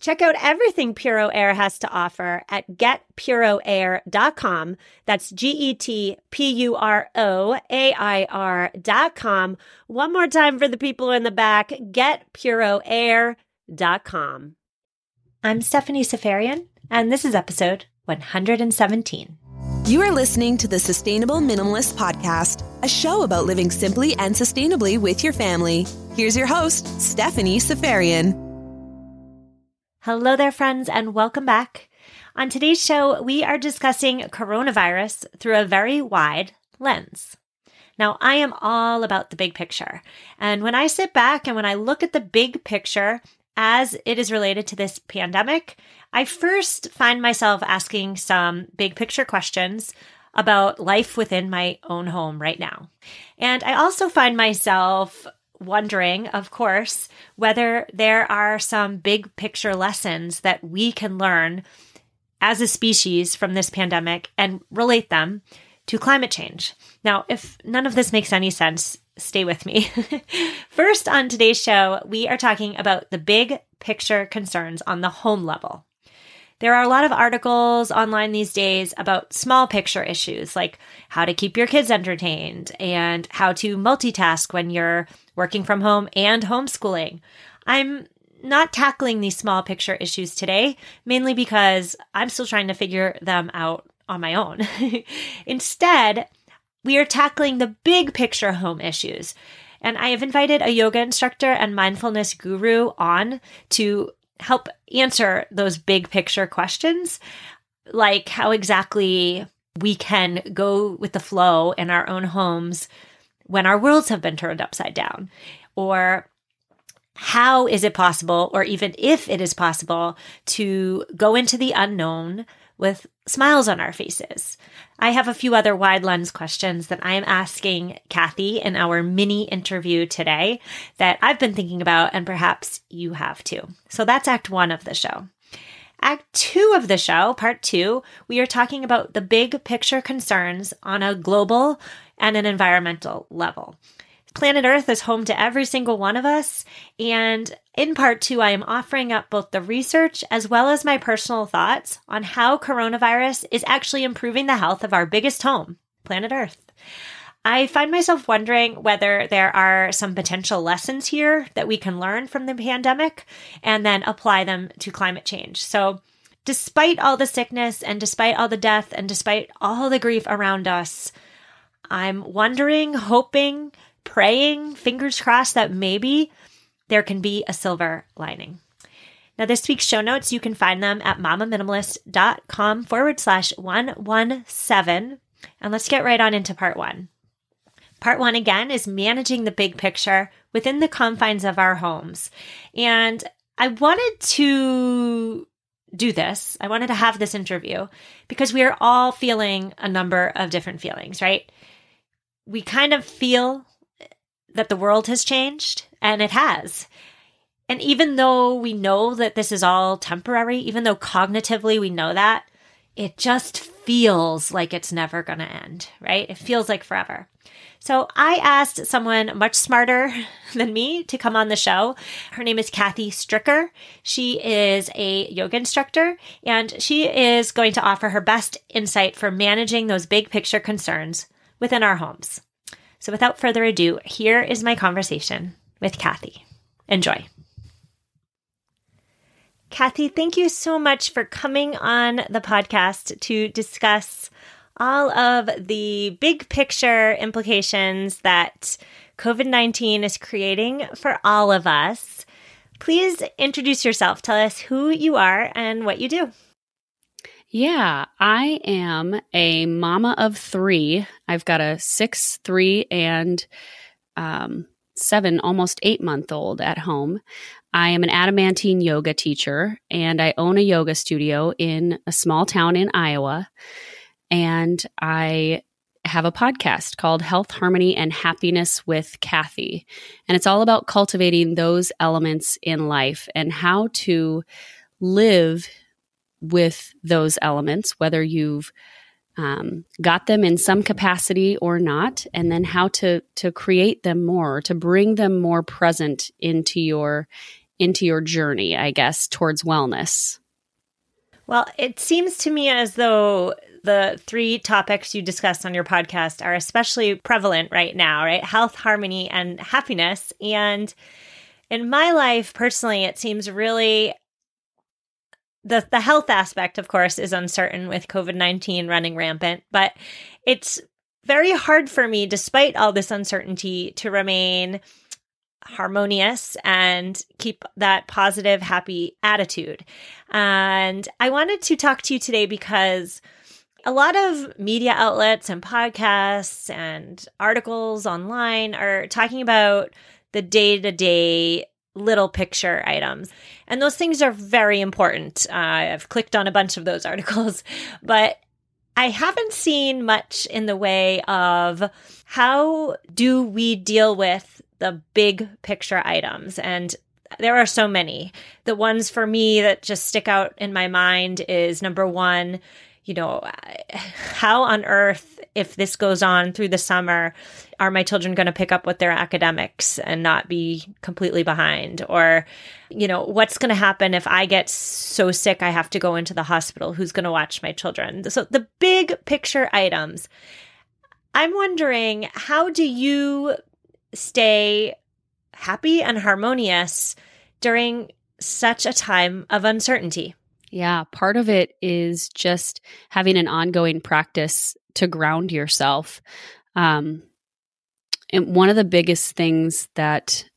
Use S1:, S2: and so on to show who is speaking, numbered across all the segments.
S1: Check out everything Puro Air has to offer at getpuroair.com. That's G E T P U R O A I R.com. One more time for the people in the back getpuroair.com. I'm Stephanie Seferian, and this is episode 117.
S2: You are listening to the Sustainable Minimalist Podcast, a show about living simply and sustainably with your family. Here's your host, Stephanie Seferian.
S1: Hello there, friends, and welcome back. On today's show, we are discussing coronavirus through a very wide lens. Now, I am all about the big picture. And when I sit back and when I look at the big picture as it is related to this pandemic, I first find myself asking some big picture questions about life within my own home right now. And I also find myself wondering, of course, whether there are some big picture lessons that we can learn as a species from this pandemic and relate them to climate change. Now, if none of this makes any sense, stay with me. First, on today's show, we are talking about the big picture concerns on the home level. There are a lot of articles online these days about small picture issues like how to keep your kids entertained and how to multitask when you're working from home and homeschooling. I'm not tackling these small picture issues today, mainly because I'm still trying to figure them out on my own. Instead, we are tackling the big picture home issues. And I have invited a yoga instructor and mindfulness guru on to help answer those big picture questions, like how exactly we can go with the flow in our own homes when our worlds have been turned upside down, or how is it possible, or even if it is possible, to go into the unknown with smiles on our faces. I have a few other wide lens questions that I am asking Kathy in our mini interview today that I've been thinking about, and perhaps you have too. So that's act one of the show. Act two of the show, part two, we are talking about the big picture concerns on a global and an environmental level. Planet Earth is home to every single one of us. And in part two, I am offering up both the research as well as my personal thoughts on how coronavirus is actually improving the health of our biggest home, planet Earth. I find myself wondering whether there are some potential lessons here that we can learn from the pandemic and then apply them to climate change. So, despite all the sickness and despite all the death and despite all the grief around us, I'm wondering, hoping, praying, fingers crossed that maybe there can be a silver lining. Now, this week's show notes, you can find them at mamaminimalist.com forward slash 117. And let's get right on into part one. Part one, again, is managing the big picture within the confines of our homes. And I wanted to do this. I wanted to have this interview because we are all feeling a number of different feelings, right? We kind of feel that the world has changed, and it has. And even though we know that this is all temporary, even though cognitively we know that, it just feels like it's never going to end, right? It feels like forever. So I asked someone much smarter than me to come on the show. Her name is Kathy Stricker. She is a yoga instructor and she is going to offer her best insight for managing those big picture concerns within our homes. So without further ado, here is my conversation with Kathy. Enjoy. Kathy, thank you so much for coming on the podcast to discuss all of the big picture implications that COVID 19 is creating for all of us. please introduce yourself. Tell us who you are and what you do.
S3: Yeah, I am a mama of three. I've got a six, three, and um, seven, almost eight month old at home. I am an adamantine yoga teacher and I own a yoga studio in a small town in Iowa. And I have a podcast called Health, Harmony, and Happiness with Kathy. And it's all about cultivating those elements in life and how to live with those elements, whether you've um, got them in some capacity or not, and then how to to create them more, to bring them more present into your into your journey, I guess, towards wellness.
S1: Well, it seems to me as though the three topics you discussed on your podcast are especially prevalent right now, right? Health, harmony, and happiness. And in my life personally, it seems really the the health aspect, of course, is uncertain with COVID nineteen running rampant, but it's very hard for me, despite all this uncertainty, to remain harmonious and keep that positive, happy attitude. And I wanted to talk to you today because a lot of media outlets and podcasts and articles online are talking about the day to day little picture items. And those things are very important. Uh, I've clicked on a bunch of those articles, but I haven't seen much in the way of how do we deal with the big picture items. And there are so many. The ones for me that just stick out in my mind is number one, you know, how on earth, if this goes on through the summer, are my children going to pick up with their academics and not be completely behind? Or, you know, what's going to happen if I get so sick I have to go into the hospital? Who's going to watch my children? So the big picture items. I'm wondering, how do you stay happy and harmonious during such a time of uncertainty?
S3: Yeah, part of it is just having an ongoing practice to ground yourself. Um, and one of the biggest things that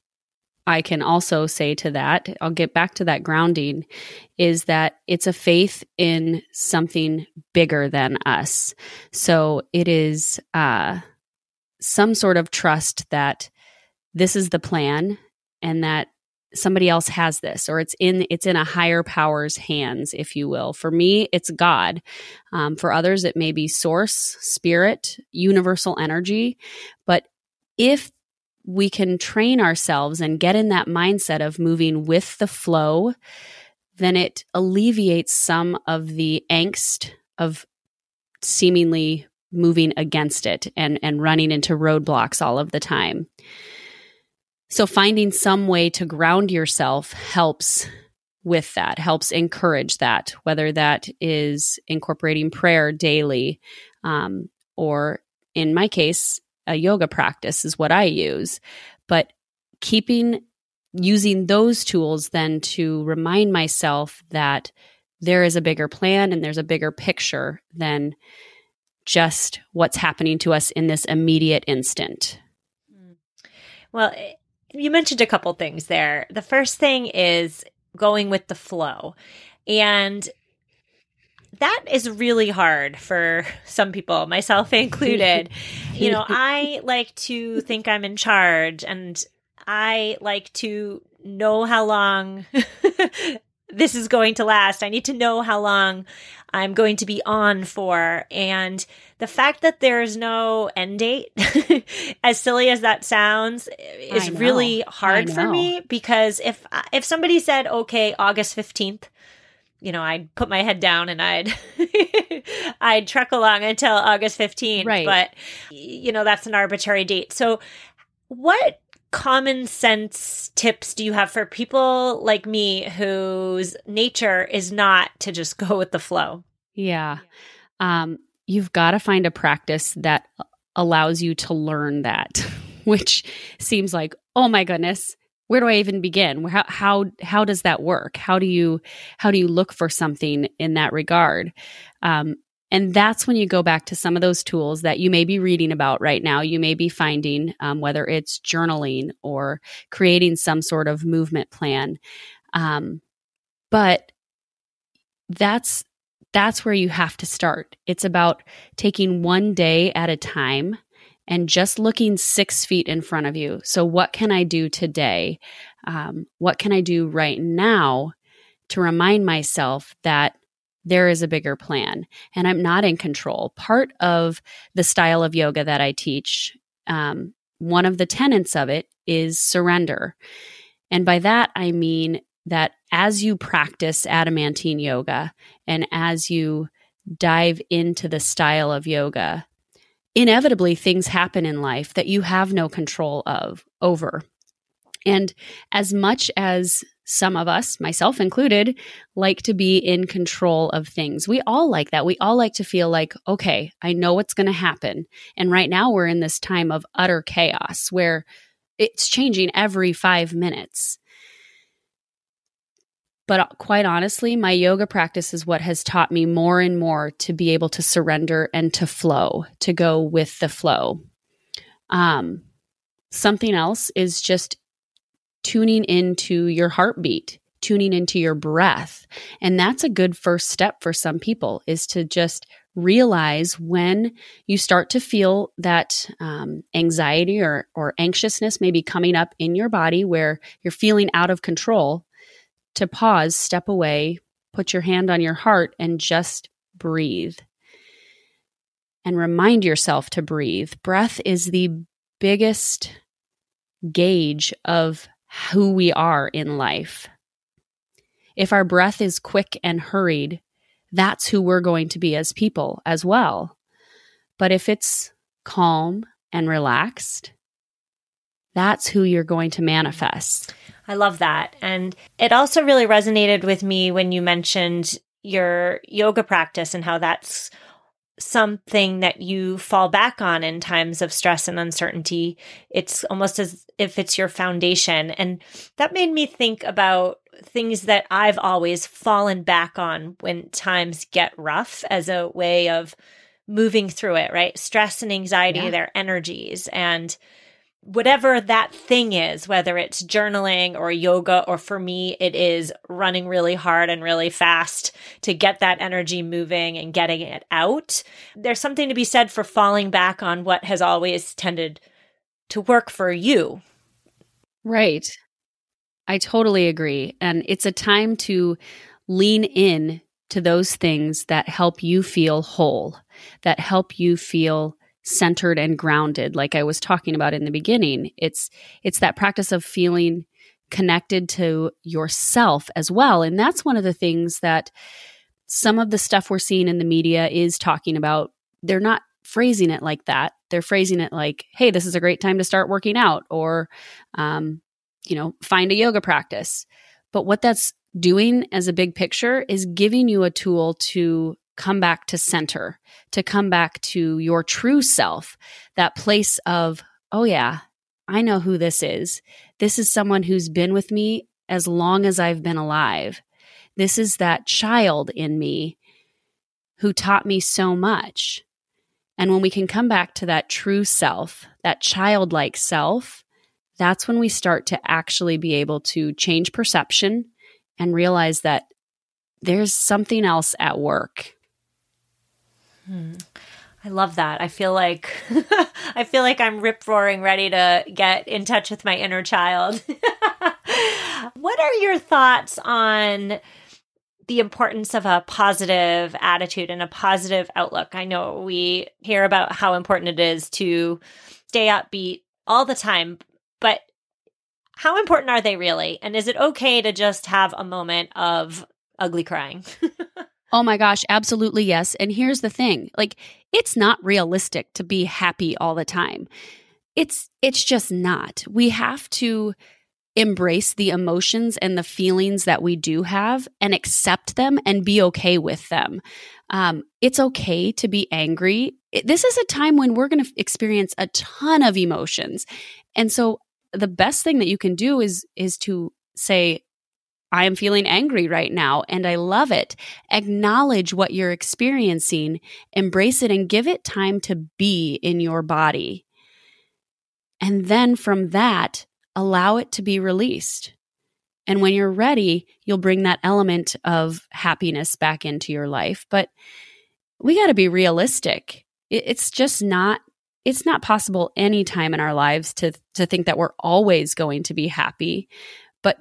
S3: I can also say to that, I'll get back to that grounding, is that it's a faith in something bigger than us. So it is uh, some sort of trust that this is the plan and that somebody else has this or it's in it's in a higher power's hands if you will. For me it's god. Um, for others it may be source spirit universal energy. But if we can train ourselves and get in that mindset of moving with the flow then it alleviates some of the angst of seemingly moving against it and and running into roadblocks all of the time so finding some way to ground yourself helps with that, helps encourage that, whether that is incorporating prayer daily, um, or in my case, a yoga practice is what I use. But keeping using those tools then to remind myself that there is a bigger plan and there's a bigger picture than just what's happening to us in this immediate instant.
S1: Well, you mentioned a couple things there. The first thing is going with the flow. And that is really hard for some people, myself included. you know, I like to think I'm in charge and I like to know how long this is going to last. I need to know how long I'm going to be on for. And the fact that there's no end date, as silly as that sounds, is really hard for me because if if somebody said, "Okay, August 15th," you know, I'd put my head down and I'd I'd trek along until August 15th,
S3: right.
S1: but you know, that's an arbitrary date. So what common sense tips do you have for people like me whose nature is not to just go with the flow?
S3: Yeah. Um, you've got to find a practice that allows you to learn that, which seems like, oh my goodness, where do I even begin? How, how, how does that work? How do you, how do you look for something in that regard? Um, and that's when you go back to some of those tools that you may be reading about right now. You may be finding, um, whether it's journaling or creating some sort of movement plan. Um, but that's that's where you have to start. It's about taking one day at a time and just looking six feet in front of you. So, what can I do today? Um, what can I do right now to remind myself that there is a bigger plan and I'm not in control? Part of the style of yoga that I teach, um, one of the tenets of it is surrender. And by that, I mean that as you practice adamantine yoga and as you dive into the style of yoga, inevitably things happen in life that you have no control of over. And as much as some of us, myself included, like to be in control of things. We all like that. We all like to feel like, okay, I know what's going to happen. And right now we're in this time of utter chaos where it's changing every five minutes. But uh, quite honestly, my yoga practice is what has taught me more and more to be able to surrender and to flow, to go with the flow. Um, something else is just tuning into your heartbeat, tuning into your breath. And that's a good first step for some people is to just realize when you start to feel that um, anxiety or, or anxiousness maybe coming up in your body where you're feeling out of control to pause, step away, put your hand on your heart, and just breathe. And remind yourself to breathe. Breath is the biggest gauge of who we are in life. If our breath is quick and hurried, that's who we're going to be as people as well. But if it's calm and relaxed, that's who you're going to manifest.
S1: I love that. And it also really resonated with me when you mentioned your yoga practice and how that's something that you fall back on in times of stress and uncertainty. It's almost as if it's your foundation. And that made me think about things that I've always fallen back on when times get rough as a way of moving through it, right? Stress and anxiety, yeah. their energies. And whatever that thing is, whether it's journaling or yoga, or for me, it is running really hard and really fast to get that energy moving and getting it out. There's something to be said for falling back on what has always tended to work for you.
S3: Right. I totally agree. And it's a time to lean in to those things that help you feel whole, that help you feel centered and grounded like i was talking about in the beginning. It's it's that practice of feeling connected to yourself as well. And that's one of the things that some of the stuff we're seeing in the media is talking about. They're not phrasing it like that. They're phrasing it like hey this is a great time to start working out or um, you know find a yoga practice. But what that's doing as a big picture is giving you a tool to come back to center, to come back to your true self, that place of, oh, yeah, I know who this is. This is someone who's been with me as long as I've been alive. This is that child in me who taught me so much. And when we can come back to that true self, that childlike self, that's when we start to actually be able to change perception and realize that there's something else at work.
S1: I love that. I feel like I feel like I'm rip roaring ready to get in touch with my inner child. what are your thoughts on the importance of a positive attitude and a positive outlook? I know we hear about how important it is to stay upbeat all the time, but how important are they really? And is it okay to just have a moment of ugly crying?
S3: Oh my gosh, absolutely yes. And here's the thing. Like it's not realistic to be happy all the time. It's it's just not. We have to embrace the emotions and the feelings that we do have and accept them and be okay with them. Um, it's okay to be angry. It, this is a time when we're going to experience a ton of emotions. And so the best thing that you can do is is to say I am feeling angry right now and I love it. Acknowledge what you're experiencing, embrace it, and give it time to be in your body. And then from that, allow it to be released. And when you're ready, you'll bring that element of happiness back into your life. But we got to be realistic. It's just not it's not possible any time in our lives to to think that we're always going to be happy. But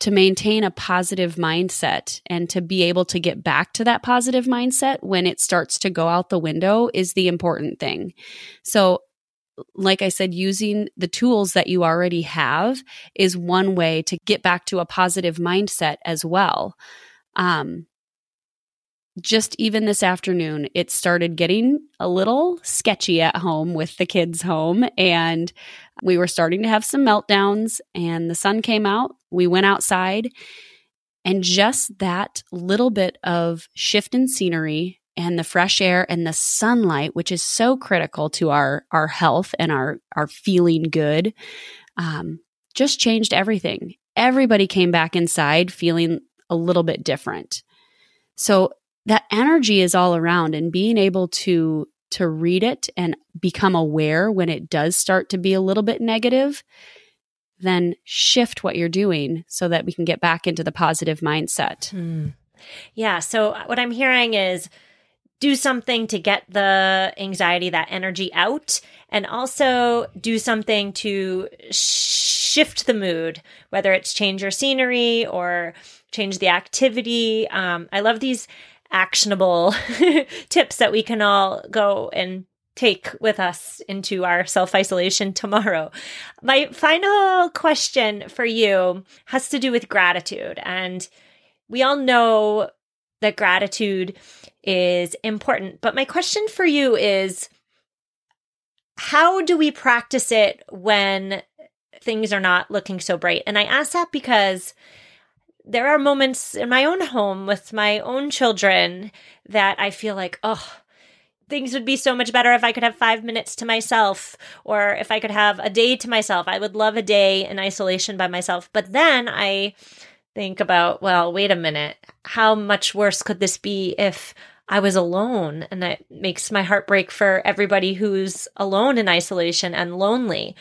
S3: to maintain a positive mindset and to be able to get back to that positive mindset when it starts to go out the window is the important thing. So, like I said, using the tools that you already have is one way to get back to a positive mindset as well. Um, just even this afternoon, it started getting a little sketchy at home with the kids home. And we were starting to have some meltdowns, and the sun came out. We went outside, and just that little bit of shift in scenery and the fresh air and the sunlight, which is so critical to our, our health and our, our feeling good, um, just changed everything. Everybody came back inside feeling a little bit different. So that energy is all around and being able to to read it and become aware when it does start to be a little bit negative then shift what you're doing so that we can get back into the positive mindset.
S1: Hmm. Yeah. So, what I'm hearing is do something to get the anxiety, that energy out, and also do something to shift the mood, whether it's change your scenery or change the activity. Um, I love these actionable tips that we can all go and take with us into our self isolation tomorrow. My final question for you has to do with gratitude. And we all know that gratitude is important. But my question for you is how do we practice it when things are not looking so bright? And I ask that because there are moments in my own home with my own children that I feel like, oh, things would be so much better if I could have five minutes to myself or if I could have a day to myself. I would love a day in isolation by myself. But then I think about, well, wait a minute. How much worse could this be if I was alone? And that makes my heart break for everybody who's alone in isolation and lonely.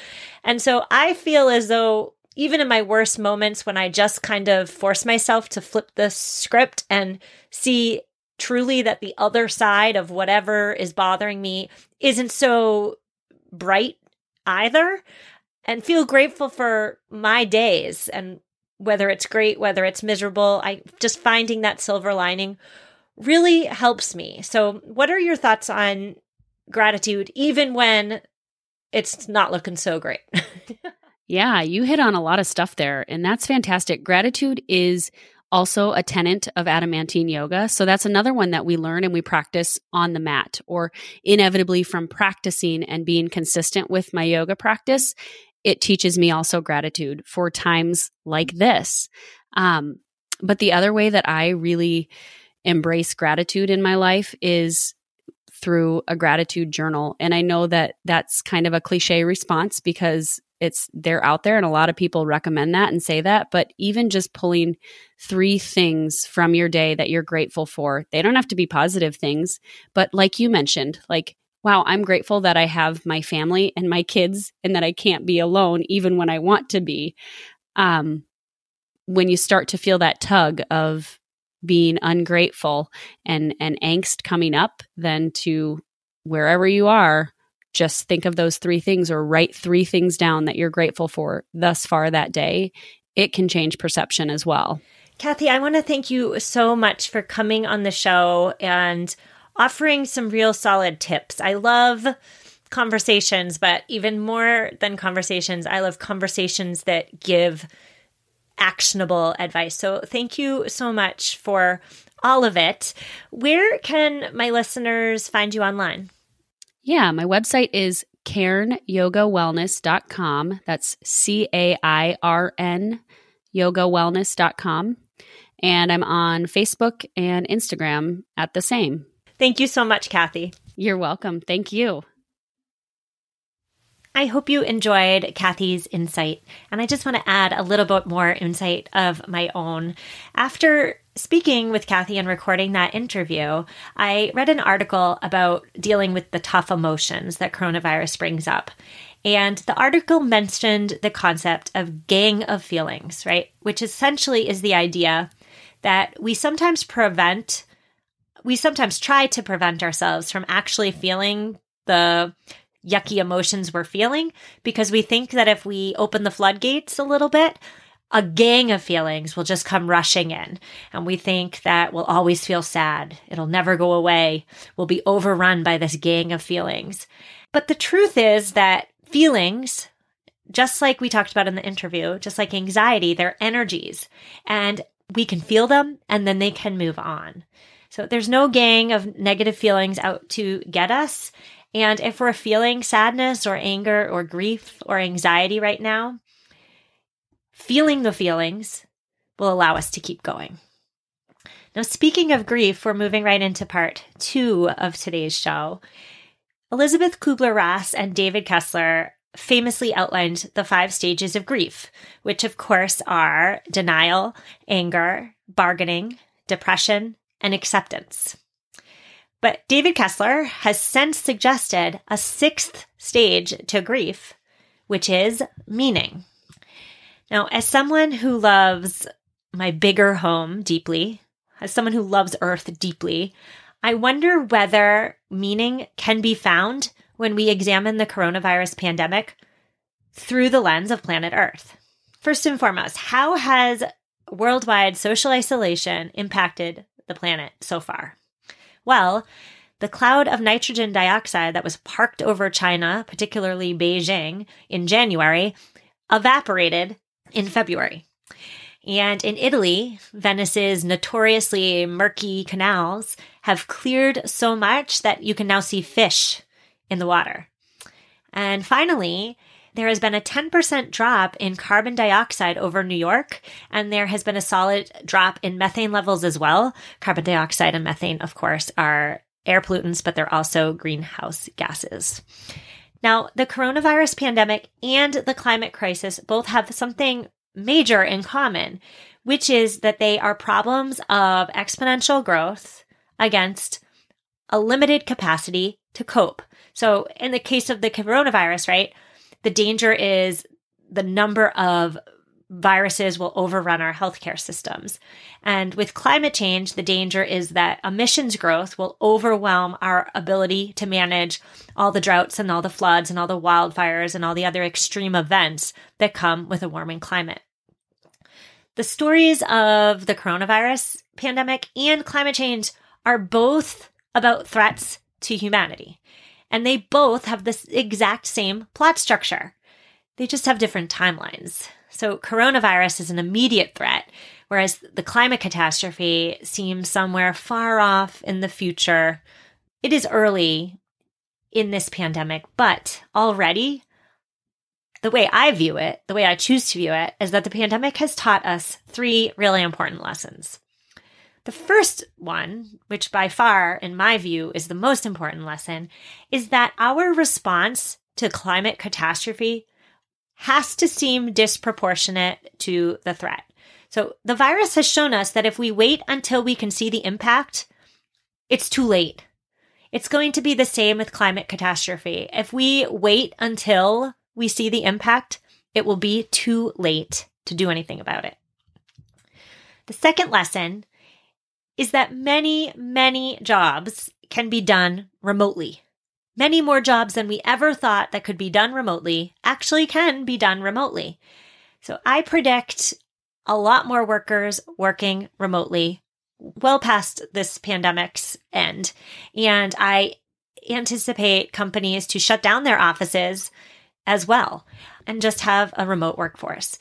S1: And so I feel as though even in my worst moments when I just kind of force myself to flip the script and see truly that the other side of whatever is bothering me isn't so bright either. And feel grateful for my days and whether it's great whether it's miserable i just finding that silver lining really helps me. So what are your thoughts on gratitude even when it's not looking so great?
S3: Yeah, you hit on a lot of stuff there, and that's fantastic. Gratitude is also a tenant of adamantine yoga. So that's another one that we learn and we practice on the mat, or inevitably from practicing and being consistent with my yoga practice. It teaches me also gratitude for times like this. Um, but the other way that I really embrace gratitude in my life is through a gratitude journal. And I know that that's kind of a cliche response because it's they're out there and a lot of people recommend that and say that but even just pulling three things from your day that you're grateful for they don't have to be positive things but like you mentioned like wow i'm grateful that i have my family and my kids and that i can't be alone even when i want to be. Um when you start to feel that tug of being ungrateful and and angst coming up then to wherever you are just think of those three things or write three things down that you're grateful for thus far that day, it can change perception as well.
S1: Kathy, I want to thank you so much for coming on the show and offering some real solid tips. I love conversations, but even more than conversations, I love conversations that give actionable advice. So thank you so much for all of it. Where can my listeners find you online?
S3: Yeah, my website is cairnyogawellness.com. That's C A I R N yogawellness.com. And I'm on Facebook and Instagram at the same.
S1: Thank you so much, Kathy.
S3: You're welcome. Thank you.
S1: I hope you enjoyed Kathy's insight. And I just want to add a little bit more insight of my own. After speaking with Kathy and recording that interview, I read an article about dealing with the tough emotions that coronavirus brings up. And the article mentioned the concept of gang of feelings, right? Which essentially is the idea that we sometimes prevent, we sometimes try to prevent ourselves from actually feeling the yucky emotions we're feeling because we think that if we open the floodgates a little bit, a gang of feelings will just come rushing in. And we think that we'll always feel sad. It'll never go away. We'll be overrun by this gang of feelings. But the truth is that feelings, just like we talked about in the interview, just like anxiety, they're energies and we can feel them and then they can move on. So there's no gang of negative feelings out to get us. And if we're feeling sadness or anger or grief or anxiety right now, feeling the feelings will allow us to keep going. Now, speaking of grief, we're moving right into part two of today's show. Elisabeth Kubler Ross and David Kessler famously outlined the five stages of grief, which of course are denial, anger, bargaining, depression, and acceptance. But David Kessler has since suggested a sixth stage to grief, which is meaning. Now, as someone who loves my bigger home deeply, as someone who loves Earth deeply, I wonder whether meaning can be found when we examine the coronavirus pandemic through the lens of planet Earth. First and foremost, how has worldwide social isolation impacted the planet so far? Well, the cloud of nitrogen dioxide that was parked over China, particularly Beijing, in January, evaporated in February. And in Italy, Venice's notoriously murky canals have cleared so much that you can now see fish in the water. And finally, there has been a 10% drop in carbon dioxide over New York, and there has been a solid drop in methane levels as well. Carbon dioxide and methane, of course, are air pollutants, but they're also greenhouse gases. Now, the coronavirus pandemic and the climate crisis both have something major in common, which is that they are problems of exponential growth against a limited capacity to cope. So, in the case of the coronavirus, right, the danger is the number of viruses will overrun our healthcare systems. And with climate change, the danger is that emissions growth will overwhelm our ability to manage all the droughts and all the floods and all the wildfires and all the other extreme events that come with a warming climate. The stories of the coronavirus pandemic and climate change are both about threats to humanity. And they both have this exact same plot structure. They just have different timelines. So, coronavirus is an immediate threat, whereas the climate catastrophe seems somewhere far off in the future. It is early in this pandemic, but already the way I view it, the way I choose to view it, is that the pandemic has taught us three really important lessons. The first one, which by far, in my view, is the most important lesson, is that our response to climate catastrophe has to seem disproportionate to the threat. So the virus has shown us that if we wait until we can see the impact, it's too late. It's going to be the same with climate catastrophe. If we wait until we see the impact, it will be too late to do anything about it. The second lesson is that many, many jobs can be done remotely. Many more jobs than we ever thought that could be done remotely actually can be done remotely. So I predict a lot more workers working remotely well past this pandemic's end. And I anticipate companies to shut down their offices as well and just have a remote workforce.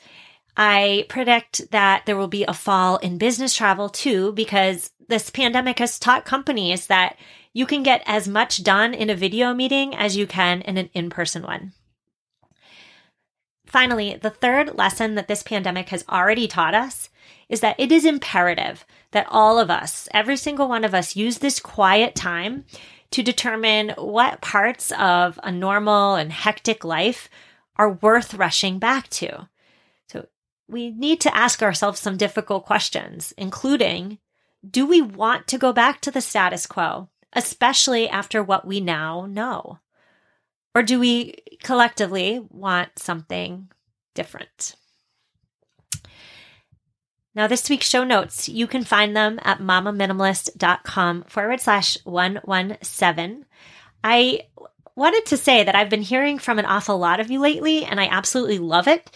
S1: I predict that there will be a fall in business travel too, because this pandemic has taught companies that you can get as much done in a video meeting as you can in an in person one. Finally, the third lesson that this pandemic has already taught us is that it is imperative that all of us, every single one of us, use this quiet time to determine what parts of a normal and hectic life are worth rushing back to. We need to ask ourselves some difficult questions, including do we want to go back to the status quo, especially after what we now know? Or do we collectively want something different? Now, this week's show notes, you can find them at mamaminimalist.com forward slash 117. I wanted to say that I've been hearing from an awful lot of you lately, and I absolutely love it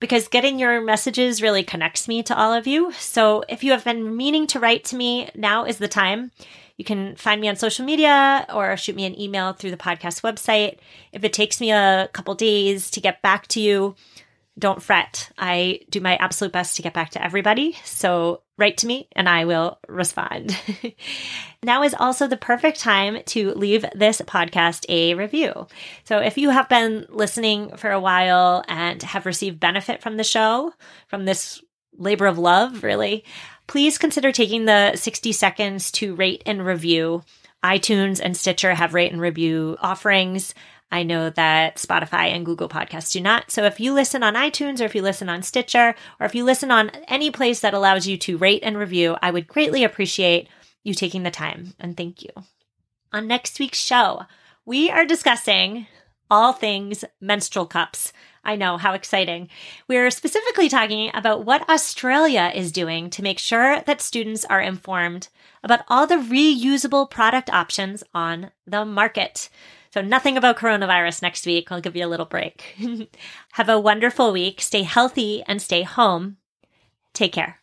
S1: because getting your messages really connects me to all of you. So if you have been meaning to write to me, now is the time. You can find me on social media or shoot me an email through the podcast website. If it takes me a couple days to get back to you, don't fret. I do my absolute best to get back to everybody. So write to me and I will respond. now is also the perfect time to leave this podcast a review. So if you have been listening for a while and have received benefit from the show, from this labor of love, really, please consider taking the 60 seconds to rate and review. iTunes and Stitcher have rate and review offerings. I know that Spotify and Google Podcasts do not. So if you listen on iTunes or if you listen on Stitcher or if you listen on any place that allows you to rate and review, I would greatly appreciate you taking the time and thank you. On next week's show, we are discussing all things menstrual cups. I know, how exciting. We're specifically talking about what Australia is doing to make sure that students are informed about all the reusable product options on the market. So, nothing about coronavirus next week. I'll give you a little break. Have a wonderful week. Stay healthy and stay home. Take care.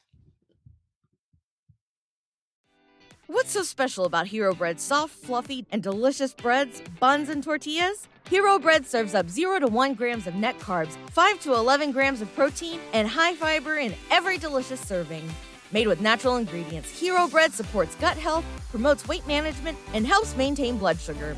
S4: What's so special about Hero Bread's soft, fluffy, and delicious breads, buns, and tortillas? Hero Bread serves up 0 to 1 grams of net carbs, 5 to 11 grams of protein, and high fiber in every delicious serving. Made with natural ingredients, Hero Bread supports gut health, promotes weight management, and helps maintain blood sugar.